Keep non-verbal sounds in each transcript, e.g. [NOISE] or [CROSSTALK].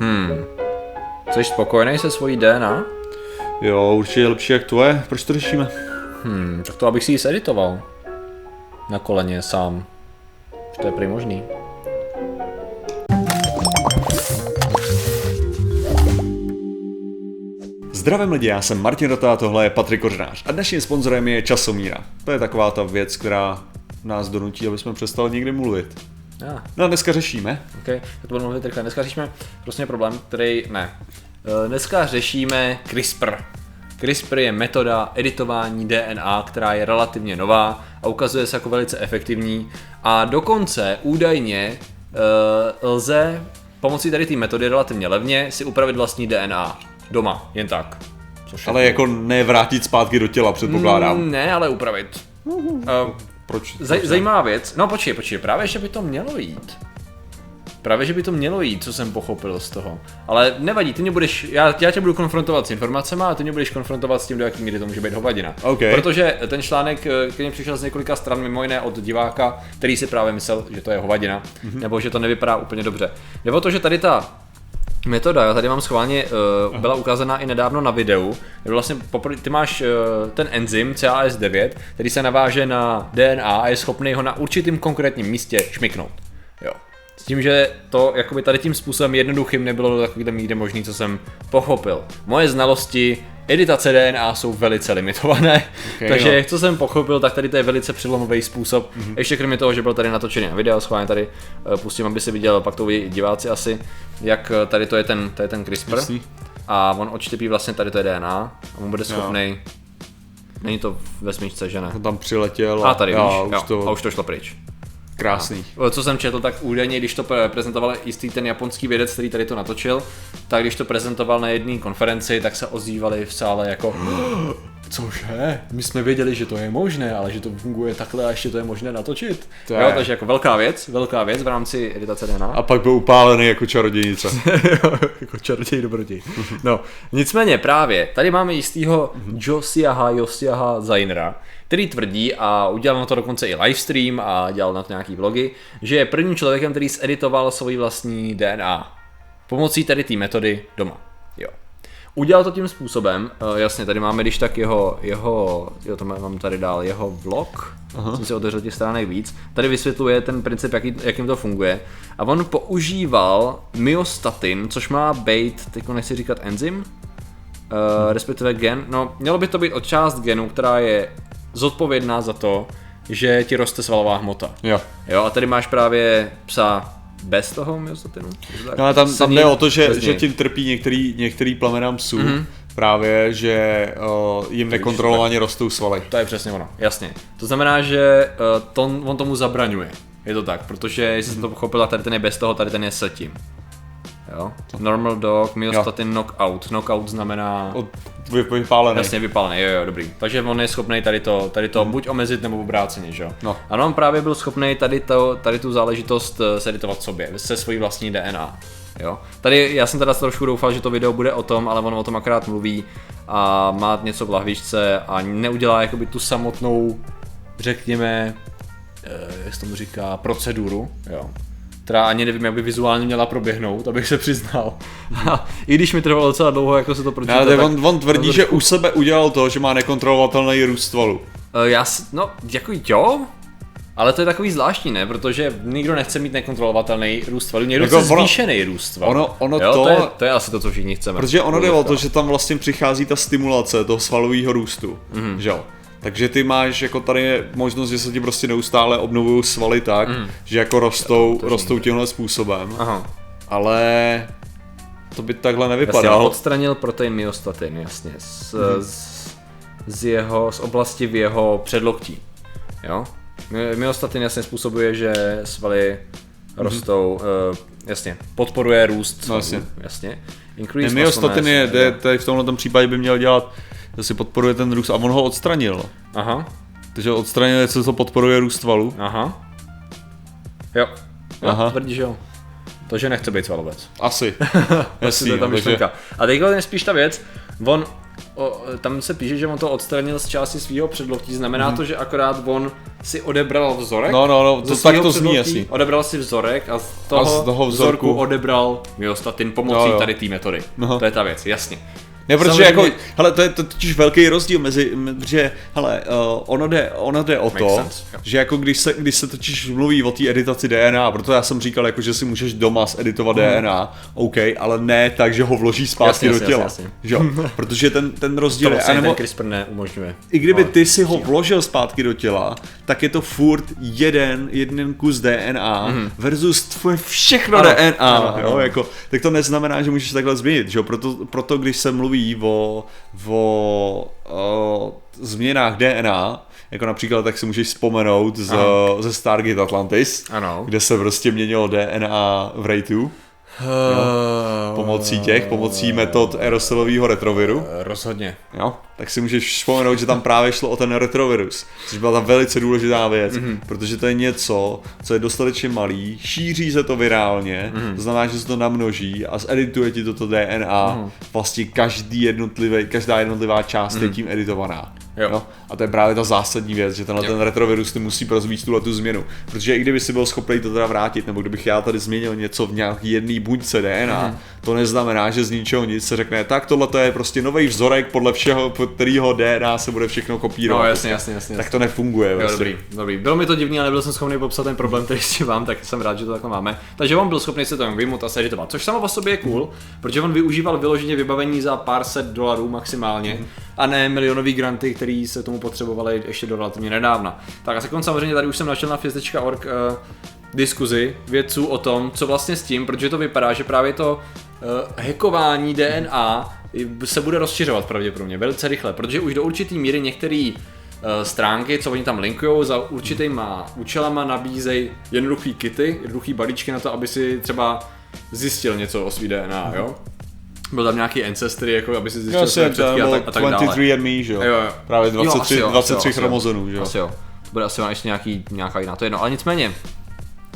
Hmm. Jsi spokojený se svojí DNA? Jo, určitě je lepší jak tvoje. Proč to řešíme? Hmm, tak to abych si ji seditoval. Na koleně sám. Že to je prý možný. Zdravím lidi, já jsem Martin Rota a tohle je Patrik Kořenář. A dnešním sponzorem je Časomíra. To je taková ta věc, která nás donutí, aby jsme přestali někdy mluvit. Ah, No a dneska řešíme. ok, já to budu mluvit rychle. Dneska řešíme prostě problém, který ne. Eh, Dneska řešíme CRISPR. CRISPR je metoda editování DNA, která je relativně nová a ukazuje se jako velice efektivní a dokonce údajně uh, lze pomocí tady té metody relativně levně si upravit vlastní DNA doma, jen tak. Což je Ale jako nevrátit zpátky do těla, předpokládám. Mm, ne, ale upravit. Uh, Proč? Zaj, zajímavá věc. No počkej, počkej, právě že by to mělo jít. Právě že by to mělo jít, co jsem pochopil z toho. Ale nevadí, ty mě budeš, já, já tě budu konfrontovat s informacemi a ty mě budeš konfrontovat s tím, do jaký míry to může být hovadina. OK. Protože ten článek, eh, který přišel z několika stran, mimo jiné od diváka, který si právě myslel, že to je hovadina, mm-hmm. nebo že to nevypadá úplně dobře. Nebo to, že tady ta Metoda, já tady mám schválně, uh, byla ukázaná i nedávno na videu, kde vlastně poprvé, ty máš uh, ten enzym CAS9, který se naváže na DNA a je schopný ho na určitým konkrétním místě šmiknout. Jo. S tím, že to jakoby tady tím způsobem jednoduchým nebylo do takovýhle míry možný, co jsem pochopil. Moje znalosti editace DNA jsou velice limitované, Okay, [LAUGHS] takže jo. jak co jsem pochopil, tak tady to je velice přelomový způsob. Mm-hmm. Ještě kromě toho, že byl tady natočený na video, schválně tady eh, pustím, aby se viděl, pak to uvidí i diváci asi, jak eh, tady to je ten, to je ten CRISPR. Jasný. A on odštěpí vlastně tady to je DNA a on bude schopný. Není to ve smyčce, že ne? On tam přiletěl A tady, já, víš, už jo, to a už to šlo pryč. Krásný. Co jsem četl, tak údajně, když to pre- prezentoval jistý ten japonský vědec, který tady to natočil, tak když to prezentoval na jedné konferenci, tak se ozývali v sále jako Cože? My jsme věděli, že to je možné, ale že to funguje takhle a ještě to je možné natočit. To jo, je- takže jako velká věc, velká věc v rámci editace DNA. A pak byl upálený jako čarodějnice. [LAUGHS] jako čaroděj dobroděj. No, nicméně právě, tady máme jistýho Josiaha Josiaha Zainera, který tvrdí a udělal na to dokonce i livestream a dělal na to nějaký vlogy, že je prvním člověkem, který zeditoval svoji vlastní DNA. Pomocí tady té metody doma. Udělal to tím způsobem, uh, jasně, tady máme když tak jeho, jeho, jo, to mám tady dál, jeho vlog, Aha. jsem si otevřel těch stránek víc, tady vysvětluje ten princip, jaký, jakým to funguje. A on používal myostatin, což má být, teď nechci říkat enzym, uh, respektive gen, no mělo by to být od část genu, která je zodpovědná za to, že ti roste svalová hmota. Jo. Jo, a tady máš právě psa bez toho tak? No ale tam, tam jde o to, že, že tím trpí některý, některý plemenám psů. Mhm. Mm-hmm. Právě, že uh, jim nekontrolovaně rostou svaly. To je přesně ono, jasně. To znamená, že uh, to, on tomu zabraňuje. Je to tak, protože jestli jsem to pochopila, tady ten je bez toho, tady ten je se tím. Jo? Normal dog, myostatin knockout. Knockout znamená Od, vy, vypálený. jasně vypálený, jo, jo, dobrý. Takže on je schopný tady to, tady to buď omezit nebo obráceně, že jo? No. Ano, on právě byl schopný tady, to, tady tu záležitost eh, seditovat sobě, se svojí vlastní DNA. Jo. Tady já jsem teda trošku doufal, že to video bude o tom, ale on o tom akorát mluví a má něco v lahvičce a neudělá jakoby tu samotnou, řekněme, eh, jak se tomu říká, proceduru, jo. Která ani nevím, jak by vizuálně měla proběhnout, abych se přiznal. [LAUGHS] I když mi trvalo docela dlouho, jako se to pročítá, Ale tak- on, on tvrdí, že u sebe udělal to, že má nekontrolovatelný růst svalů. Eh, Já, no, jako jo, ale to je takový zvláštní, ne? Protože nikdo nechce mít nekontrolovatelný růst svalů, někdo Jako chce ono- zvýšený růst svalů. ono- ono jo, to- to... je, to je asi to, co všichni chceme. Protože ono jde o to, že tam vlastně přichází ta stimulace toho svalového růstu, Mhm. mm. že jo. Takže ty máš jako tady je možnost, že se ti prostě neustále obnovují svaly tak, mm. že jako rostou, rostou tímhle způsobem. Aha, Ale to by takhle nevypadalo. on odstranil protein myostatin, jasně, z, Mhm. z, z, jeho, z oblasti v jeho předloktí, jo. My- Myostatin jasně způsobuje, že svaly rostou, uh, jasně, podporuje růst svalů, Mhm. jasně. jasně. Increase Myostatin je, tady v tomhle případě by měl dělat, že si podporuje ten růst a on ho odstranil. Aha, Takže odstranil něco, co podporuje růst svalů. Aha. Jo. jo Aha. Tvrdí, že jo. To, že nechce být svalovec. Asi. [LAUGHS] Jasný, to je ta no, takže, myšlenka. A teď je spíš ta věc, on o, tam se píše, že on to odstranil z části svého předloktí, znamená to, že akorát on si odebral vzorek? No, no, no, to, tak to zní jasný. Odebral si vzorek a z toho, A z toho vzorku vzorku odebral myostatin pomocí Jo, jo. tady té metody. No. To je ta věc, jasně. Ne, protože Samozřejmě- jako, hele, to je to totiž velký rozdíl mezi, protože, hele, uh, ono jde, ono jde o to, sense, že jako když se, když se totiž mluví o té editaci DNA, proto já jsem říkal, jako, že si můžeš doma editovat DNA, OK, ale ne tak, že ho vloží zpátky. Jasně, do jasně, těla. jasně, Že jo? [LAUGHS] Protože ten, ten rozdíl To je, vlastně anebo, ten CRISPR neumožňuje. i kdyby Ale- ty si ho vložil zpátky do těla, tak je to furt jeden, jeden kus DNA versus tvoje všechno. Ano, DNA, ano, jo, ano. jako, tak to neznamená, že můžeš takhle změnit, že jo, proto, proto když se mluví o, o, o změnách DNA, jako například tak si můžeš vzpomenout z, Ano. ze Stargate Atlantis, Ano. kde se prostě měnilo DNA v Ray-2 pomocí těch, pomocí metod aerosolového retroviru. Rozhodně. Jo, tak si můžeš vzpomenout, že tam právě šlo o ten retrovirus, což byla ta velice důležitá věc, mm-hmm. protože to je něco, co je dostatečně malý, šíří se to virálně, mm-hmm. to znamená, že se to namnoží a zedituje ti toto DNA, mm-hmm. vlastně každý jednotlivý, každá jednotlivá část mm-hmm. je tím editovaná. Jo. A to je právě ta zásadní věc, že tenhle Jo. ten retrovirus ty musí rozvíjet tuhle tu změnu. Protože i kdyby si byl schopný to teda vrátit, nebo kdybych já tady změnil něco v nějaký jedné buňce DNA, Mhm. mm. to neznamená, že z ničeho nic se řekne, tak tohle to je prostě nový vzorek, podle všeho, pod kterého DNA se bude všechno kopírovat. No jasně, jasně, jasně. Tak to nefunguje. Jo, vlastně. dobrý, dobrý. Bylo mi to divný, ale nebyl jsem schopný popsat ten problém, který s tím mám, tak jsem rád, že to takhle máme. Takže on byl schopný se to vyjmout a seditovat, což samo o sobě je cool, protože on využíval vyloženě vybavení za pár set dolarů maximálně a ne milionový granty, který se tomu potřebovali ještě do relativně nedávna. Tak a sekund samozřejmě tady už jsem našel na physics.org uh, diskuzi vědců o tom, co vlastně s tím, protože to vypadá, že právě to uh, hackování DNA se bude rozšiřovat pravděpodobně velice rychle, protože už do určitý míry některý eh, stránky, co oni tam linkují, za určitýma účelama nabízejí jednoduchý kity, jednoduchý balíčky na to, aby si třeba zjistil něco o svý DNA, jo? Byl tam nějaký ancestry, jako aby si zjistil Jo, své předky a tak, a tak dále. 23andMe, že jo? Jo, jo. Právě Jo, 23, asi jo, asi 23 jo, asi jo. chromozomů, že jo? Asi jo. To bude asi ještě nějaký, nějaká jiná, to je jedno. Ale nicméně,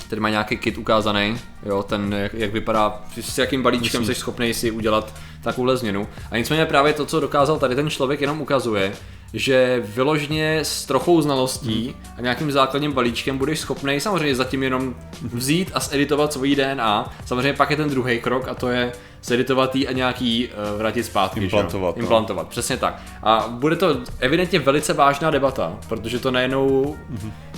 tady má nějaký kit ukázaný, jo, ten, jak, jak vypadá, s jakým balíčkem jsi schopný si udělat takovouhle změnu. A nicméně právě to, co dokázal tady ten člověk, jenom ukazuje, že vyloženě s trochou znalostí a nějakým základním balíčkem budeš schopný samozřejmě zatím jenom vzít a zeditovat svoji DNA. Samozřejmě pak je ten druhý krok a to je zeditovat jí a nějaký uh, vrátit zpátky. že? Implantovat, no. Implantovat, přesně tak. A bude to evidentně velice vážná debata, protože to najednou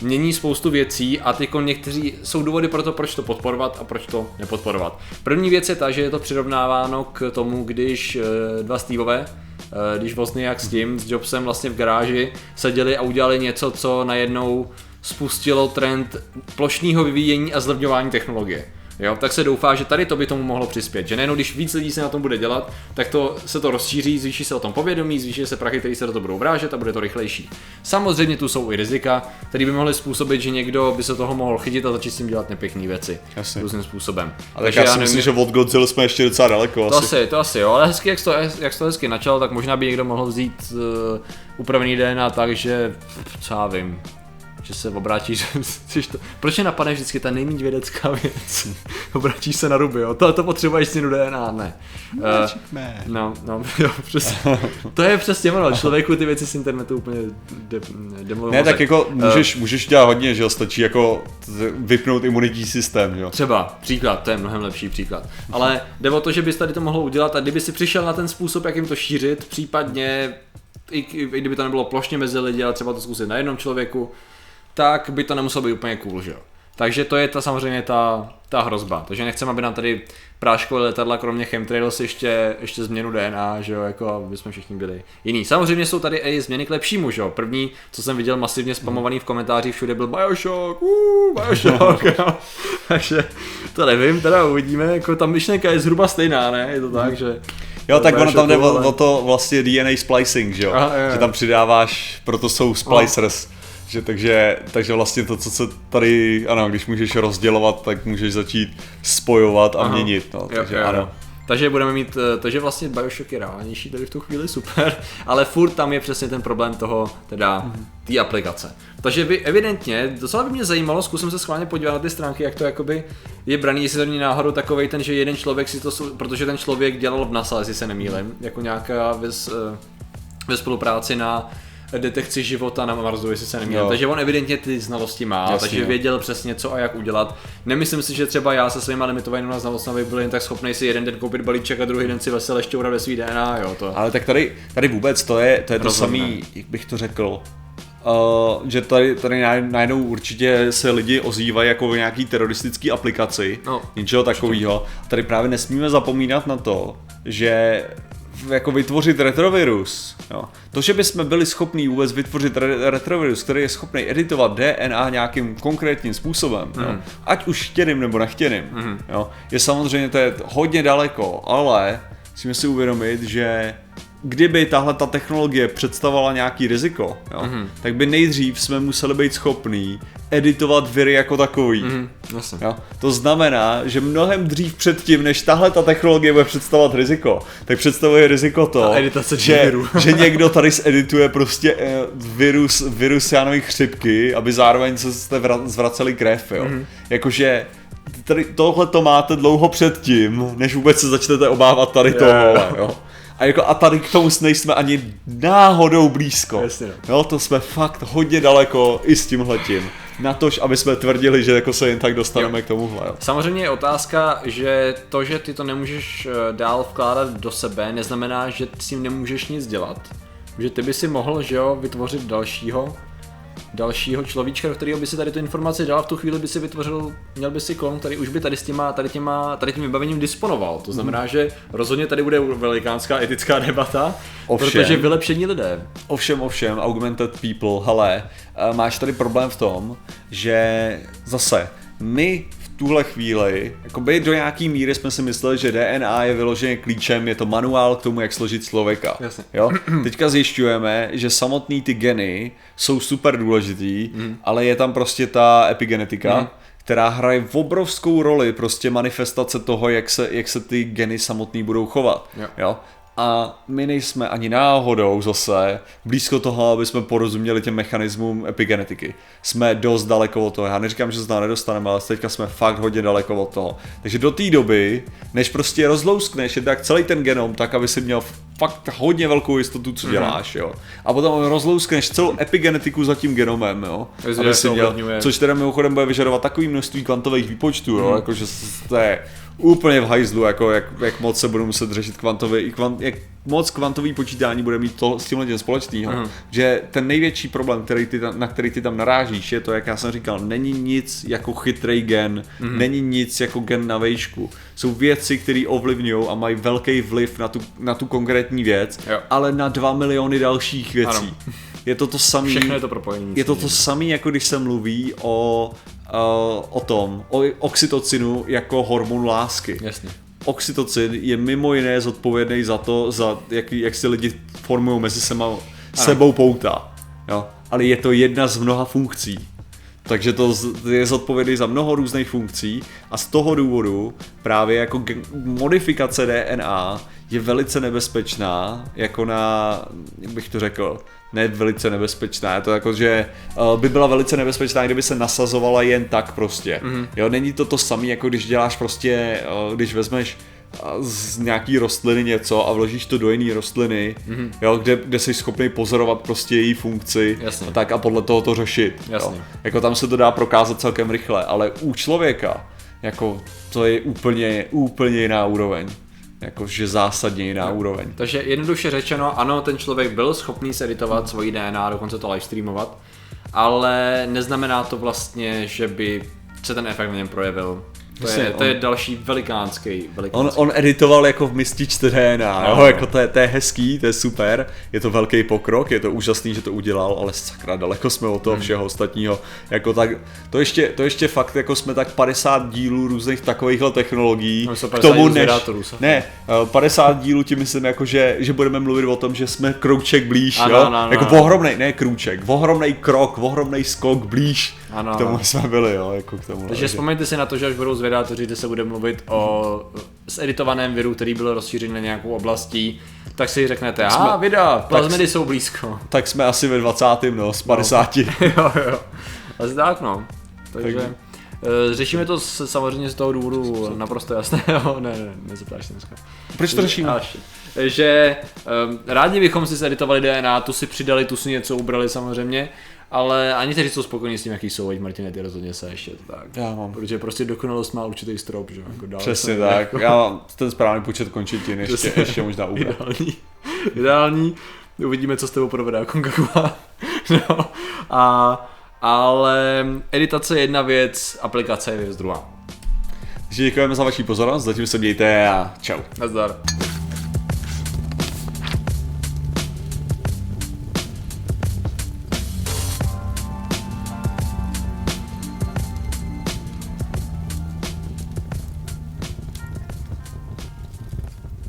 mění spoustu věcí a ty někteří jsou důvody pro to, proč to podporovat a proč to nepodporovat. První věc je ta, že je to přirovnáváno k tomu, když eh, dva Steveové když Wozniak s tím, s Jobsem vlastně v garáži seděli a udělali něco, co najednou spustilo trend plošného vyvíjení a zlevňování technologie. Jo, tak se doufá, že tady to by tomu mohlo přispět, že nejenom když víc lidí se na tom bude dělat, tak to se to rozšíří, zvýší se o tom povědomí, zvýší se prachy, které se do toho budou vrážet a bude to rychlejší. Samozřejmě tu jsou i rizika, které by mohly způsobit, že někdo by se toho mohl chytit a začít s tím dělat nepěkný věci Jasně. různým způsobem. Ale tak já si myslím, že od Godzilla jsme ještě docela daleko To asi. asi, to asi jo, ale hezky, jak to, jak to hezky načal, tak možná by někdo mohl vzít uh, upravený DNA tak, že, co já vím, že se obrátíš, [LAUGHS] jsi to, proč je napadne vždycky ta nejméně vědecká věc? [LAUGHS] obrátíš se na ruby, jo, to, to potřebuješ změnu DNA, ne. Magic Uh, Man. no, no, [LAUGHS] jo, přesně. to je přesně ono, člověku ty věci z internetu úplně de, demolují Ne, mozek. tak jako Eh, můžeš, můžeš dělat hodně, že jo, stačí jako vypnout imunitní systém, že jo. Třeba, příklad, to je mnohem lepší příklad. Ale jde o to, že bys tady to mohlo udělat a kdyby si přišel na ten způsob, jak jim to šířit, případně i, i kdyby to nebylo plošně mezi lidi, ale třeba to zkusit na jednom člověku, tak by to nemuselo být úplně cool, že jo. Takže to je ta samozřejmě ta, ta hrozba. Takže nechceme, aby nám tady práškové letadla, kromě chemtrails, ještě, ještě změnu DNA, že jo, jako aby jsme všichni byli jiný. Samozřejmě jsou tady i změny k lepšímu, že jo. První, co jsem viděl masivně spamovaný v komentářích, všude byl Bioshock, uh, Bioshock, [LAUGHS] jo. Takže to nevím, teda uvidíme, jako ta myšlenka je zhruba stejná, ne? Je to tak, že... Jo, tak ono tam jde o, o to vlastně DNA splicing, že jo? Aha, jo, jo. Že tam přidáváš, proto jsou splicers. Že takže, takže vlastně to, co se tady, ano, když můžeš rozdělovat, tak můžeš začít spojovat a Aha. měnit, no, Jo, takže jo, jo. ano. Takže budeme mít, eh, takže vlastně Bioshock je reálnější tady v tu chvíli, [LAUGHS] super, ale furt tam je přesně ten problém toho, teda Mhm. té aplikace. Takže by evidentně, docela by mě zajímalo, zkusím se schválně podívat na ty stránky, jak to jakoby je braný, jestli to není náhodou takovej ten, že jeden člověk si to, protože ten člověk dělal v NASA, jestli se nemýlim, jako nějaká věc, eh, ve spolupráci na detekci života na Marsu, jestli se neměl. Takže on evidentně ty znalosti má, Jasně, takže jo. věděl přesně co a jak udělat. Nemyslím si, že třeba já se svýma limitovanými znalostmi byl jen tak schopný si jeden den koupit balíček a druhý den si vesele šťourat ve svý DNA, jo, to. Ale tak tady, tady vůbec to je, to je to samý, jak bych to řekl, Uh, že tady, tady naj- najednou určitě se lidi ozývají jako v nějaký teroristický aplikaci, No, něčeho takového. Tady právě nesmíme zapomínat na to, že jako vytvořit retrovirus. Jo. To, že bychom byli schopní vůbec vytvořit re- retrovirus, který je schopný editovat DNA nějakým konkrétním způsobem, jo, ať už chtěným nebo nechtěným, jo, je samozřejmě to je hodně daleko, ale musíme si uvědomit, že kdyby tahle ta technologie představovala nějaký riziko, jo, mm-hmm. tak by nejdřív jsme museli být schopní editovat viry jako takový. Mm-hmm. Jasně. Jo? To znamená, že mnohem dřív předtím, než tahle ta technologie bude představovat riziko, tak představuje riziko to, že, [LAUGHS] že [LAUGHS] někdo tady zedituje prostě eh, virus, virus já nevím, chřipky, aby zároveň se jste vra- zvraceli krev. Jo? Mm-hmm. Jakože tady tohle to máte dlouho předtím, než vůbec se začnete obávat tady tohle. Jo? A, jako, a tady k tomu nejsme ani náhodou blízko. Jasně, no. Jo, to jsme fakt hodně daleko i s tímhletím. Na tož, aby jsme tvrdili, že jako se jen tak dostaneme jo. k tomuhle. Jo. Samozřejmě je otázka, že to, že ty to nemůžeš eh, dál vkládat do sebe, neznamená, že s tím nemůžeš nic dělat. Že ty by si mohl, že jo, vytvořit dalšího, dalšího človíčka, do kterého by si tady tu informaci dal, v tu chvíli by si vytvořil, měl by si klon, který už by tady s těma, tady těma, tady tím vybavením disponoval. To znamená, Mhm. že rozhodně tady bude velikánská etická debata, Ovšem. protože vylepšení lidé. Ovšem, ovšem, augmented people, hele, eh, máš tady problém v tom, že zase my tuhle chvíli, jakoby do nějaký míry jsme si mysleli, že DNA je vyloženě klíčem, je to manuál k tomu, jak složit člověka. Jasně. Jo? Teďka zjišťujeme, že samotný ty geny jsou super důležitý, mm. ale je tam prostě ta epigenetika, mm. která hraje obrovskou roli prostě manifestace toho, jak se, jak se ty geny samotný budou chovat. Jo. Jo? A my nejsme ani náhodou zase blízko toho, aby jsme porozuměli těm mechanismům epigenetiky. Jsme dost daleko od toho. Já neříkám, že se tam nedostaneme, ale teďka jsme fakt hodně daleko od toho. Takže do té doby, než prostě rozlouskneš tak celý ten genom, tak aby si měl fakt hodně velkou jistotu, co děláš, jo. A potom rozlouskneš celou epigenetiku za tím genomem, jo. Aby si to měl, což teda mimochodem bude vyžadovat takový množství kvantových výpočtů, jo, jakože to je úplně v hajzlu, jako jak, jak moc se budou muset řešit kvantové, kvant, jak moc kvantový počítání bude mít to s tímhle tím společného, Mhm. že ten největší problém, který ty tam, na který ty tam narážíš, je to, jak já jsem říkal, není nic jako chytrý gen, Mhm. není nic jako gen na vejšku. Jsou věci, které ovlivňují a mají velký vliv na tu, na tu konkrétní věc, Jo. ale na dva miliony dalších věcí. Ano. Je to to samé. Všechno je to propojení. Je to to samé, jako když se mluví o, o, o tom, o oxytocinu jako hormon lásky. Jasně. Oxytocin je mimo jiné zodpovědný za to, za jak, jak si lidi formují mezi sema, sebou pouta. Jo? Ale je to jedna z mnoha funkcí. Takže to je zodpovědný za mnoho různých funkcí a z toho důvodu právě jako modifikace DNA je velice nebezpečná, jako na, jak bych to řekl, ne velice nebezpečná, je to jako, že uh, by byla velice nebezpečná, kdyby se nasazovala jen tak prostě. Mm-hmm. Jo, není to to samé, jako když děláš prostě, uh, když vezmeš z nějaký rostliny něco a vložíš to do jiné rostliny, mm-hmm. jo, kde, kde jsi schopný pozorovat prostě její funkci Jasně. a tak a podle toho to řešit. Jasně. Jo. Jako tam se to dá prokázat celkem rychle, ale u člověka, jako to je úplně, úplně jiná úroveň. Jakože zásadně jiná úroveň. Takže jednoduše řečeno, ano, ten člověk byl schopný se editovat svoji DNA, dokonce to livestreamovat, ale neznamená to vlastně, že by se ten efekt na něm projevil. To, je, to je on- další velikánský, On, velikánský. on editoval jako v mističce DNA, jo, No. jako to je, to je hezký, to je super, je to velký pokrok, je to úžasný, že to udělal, ale sakra, daleko jsme od Hmm. toho všeho ostatního, jako tak, to ještě, to ještě fakt, jako jsme tak 50 dílů různých takovýchhle technologií, No, k 50 tomu než, ne, eh, 50 dílů tím myslím, jako že, že budeme mluvit o tom, že jsme krouček blíž, Ano, jo, ano, ano, jako ano. ohromnej, ne krůček, ohromnej krok, ohromnej skok blíž, Ano, k tomu ano. jsme byli, jo, jako k tomu. Takže vzpomeňte si na to, že až budou zvědátoři, kde se bude mluvit o zeditovaném viru, který byl rozšířen na nějakou oblastí, tak si řeknete, a videa, plazmidy jsou blízko. tak jsme asi ve 20. no, z 50. [LAUGHS] jo, jo. Asi tak, no. Takže, Eh, Řešíme to s, samozřejmě z toho důvodu naprosto jasného, [LAUGHS] ne, ne, nezeptáš se dneska. Proč to řešíme? A, shit. že um, rádi bychom si zeditovali DNA, tu si přidali, tu si něco ubrali samozřejmě, ale ani kteří jsou spokojení s tím, jaký jsou, ať Martine, ty rozhodně se ještě to tak. Já mám. Protože prostě dokonalost má určitý strop, že jo, jako dál Přesně tak. jako- [LAUGHS] Já mám ten správný počet končetin, ještě, Přesně. ještě možná ubrat. Ideální. Ideální. Uvidíme, co s tebou provede Aconcagua. [LAUGHS] no. A, ale editace je jedna věc, aplikace je věc druhá. Takže děkujeme za vaši pozornost, zatím se mějte a čau. Nazdar.